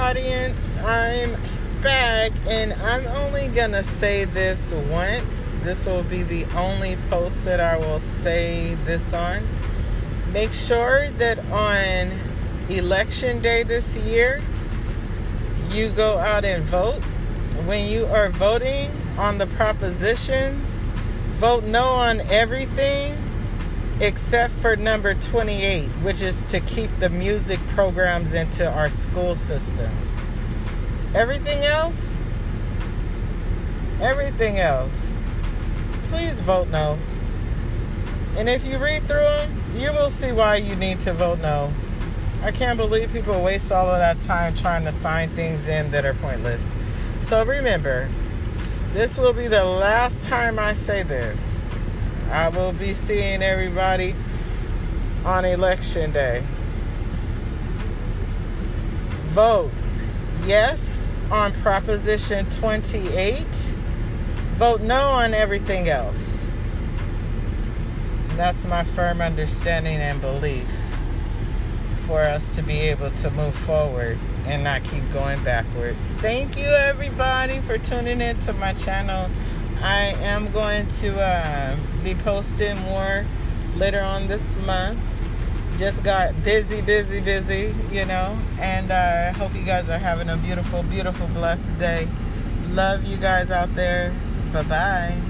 audience. I'm back, and I'm only gonna say this once. This will be the only post that I will say this on. Make sure that on election day this year, you go out and vote. When you are voting on the propositions, vote no on everything except for number 28, which is to keep the music programs into our school systems. Everything else, everything else, please vote no. And if you read through them, you will see why you need to vote no. I can't believe people waste all of that time trying to sign things in that are pointless. So remember, this will be the last time I say this. I will be seeing everybody on election day. Vote yes on Proposition 28. Vote no on everything else. That's my firm understanding and belief for us to be able to move forward and not keep going backwards. Thank you, everybody, for tuning in to my channel. I am going to uh, be posting more later on this month. Just got busy, busy, busy, you know, and I uh, hope you guys are having a beautiful, beautiful, blessed day. Love you guys out there. Bye bye.